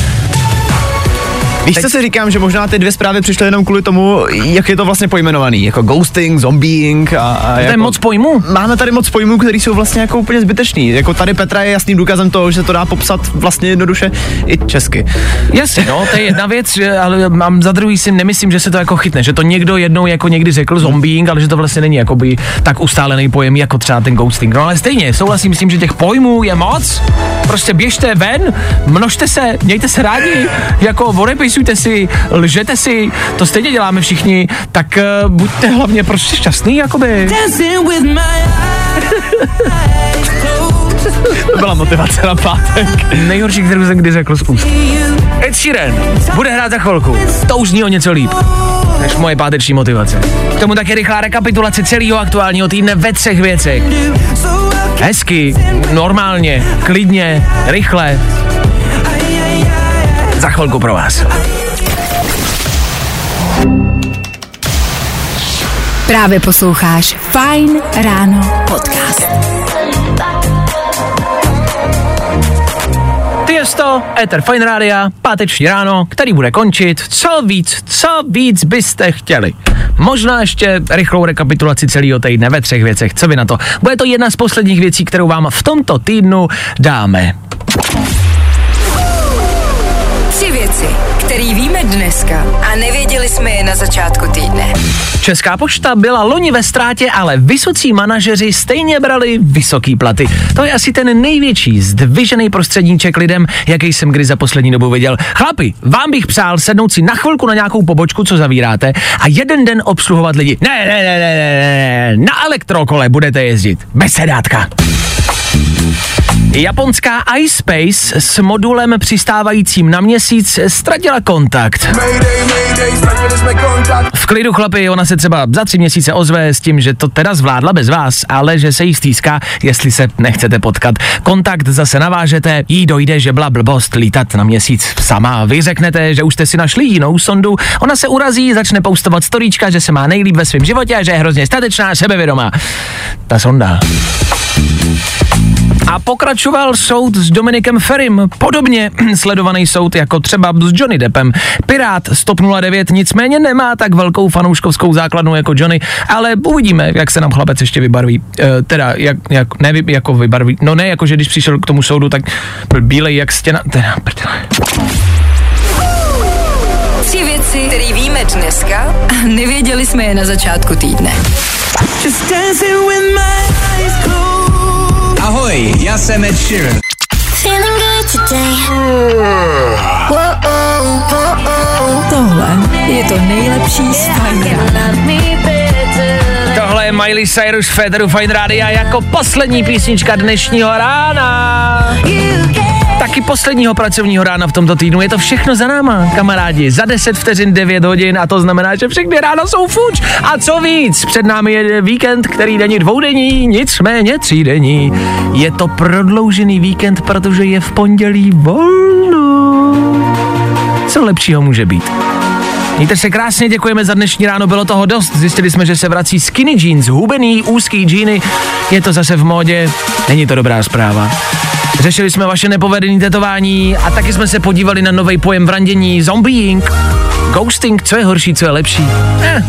Víš, co si říkám, že možná ty dvě zprávy přišly jenom kvůli tomu, jak je to vlastně pojmenovaný, jako ghosting, zombieing a, a To jako, je moc pojmů. Máme tady moc pojmů, které jsou vlastně jako úplně zbytečný. Jako tady Petra je jasným důkazem toho, že se to dá popsat vlastně jednoduše i česky. Jasně, no, to je jedna věc, že, ale mám za druhý si nemyslím, že se to jako chytne, že to někdo jednou jako někdy řekl zombieing, ale že to vlastně není jakoby tak ustálený pojem jako třeba ten ghosting. No ale stejně, souhlasím s tím, že těch pojmů je moc. Prostě běžte ven, množte se, mějte se rádi, jako odepisujte si, lžete si, to stejně děláme všichni, tak uh, buďte hlavně prostě šťastný, jakoby. To byla motivace na pátek. Nejhorší, kterou jsem kdy řekl úst. Ed Sheeran bude hrát za chvilku. To už zní o něco líp než moje páteční motivace. K tomu taky rychlá rekapitulace celého aktuálního týdne ve třech věcech. Hezky, normálně, klidně, rychle. Za chvilku pro vás. Právě posloucháš Fine ráno podcast. Tiesto, Ether Fine Rádia, páteční ráno, který bude končit. Co víc, co víc byste chtěli? Možná ještě rychlou rekapitulaci celého týdne ve třech věcech. Co vy na to? Bude to jedna z posledních věcí, kterou vám v tomto týdnu dáme. Který víme dneska a nevěděli jsme je na začátku týdne. Česká pošta byla loni ve ztrátě, ale vysocí manažeři stejně brali vysoký platy. To je asi ten největší zdvižený prostředníček lidem, jaký jsem kdy za poslední dobu viděl. Chlapi, vám bych přál sednout si na chvilku na nějakou pobočku, co zavíráte, a jeden den obsluhovat lidi. Ne, ne, ne, ne, ne, ne, na elektrokole budete jezdit. Bez sedátka. Japonská iSpace s modulem přistávajícím na měsíc ztratila kontakt. V klidu chlapi, ona se třeba za tři měsíce ozve s tím, že to teda zvládla bez vás, ale že se jí stýská, jestli se nechcete potkat. Kontakt zase navážete, jí dojde, že byla blbost lítat na měsíc sama. Vy řeknete, že už jste si našli jinou sondu, ona se urazí, začne poustovat storíčka, že se má nejlíp ve svém životě a že je hrozně statečná, sebevědomá. Ta sonda. A pokračoval soud s Dominikem Ferim, podobně sledovaný soud jako třeba s Johnny Deppem. Pirát Stop 09 nicméně nemá tak velkou fanouškovskou základnu jako Johnny, ale uvidíme, jak se nám chlapec ještě vybarví. E, teda, jak, jak, ne jako vybarví, no ne, jako že když přišel k tomu soudu, tak byl bílej jak stěna, teda, prdele. Tři věci, které víme dneska a nevěděli jsme je na začátku týdne. Ahoj, já jsem Ed Sheeran. Feeling good today. Tohle je to nejlepší z. Tohle je Miley Cyrus Federu Fine Radio jako poslední písnička dnešního rána. Taky posledního pracovního rána v tomto týdnu. Je to všechno za náma, kamarádi. Za 10 vteřin 9 hodin a to znamená, že všechny rána jsou fuč. A co víc, před námi je víkend, který není dvoudenní, nicméně třídenní. Je to prodloužený víkend, protože je v pondělí volno. Co lepšího může být? Mějte se krásně, děkujeme za dnešní ráno, bylo toho dost. Zjistili jsme, že se vrací skinny jeans, hubený, úzký džíny. Je to zase v módě, není to dobrá zpráva. Řešili jsme vaše nepovedené tetování a taky jsme se podívali na nový pojem v randění zombieing, ghosting, co je horší, co je lepší. Eh,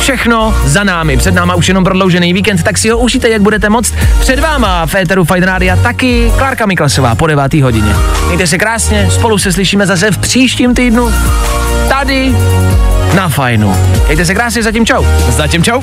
všechno za námi, před náma už jenom prodloužený víkend, tak si ho užijte, jak budete moct. Před váma v Éteru Rádia taky Klárka Miklasová po 9. hodině. Mějte se krásně, spolu se slyšíme zase v příštím týdnu. Tady na fajnu. Mějte se krásně, zatím čau. Zatím čau.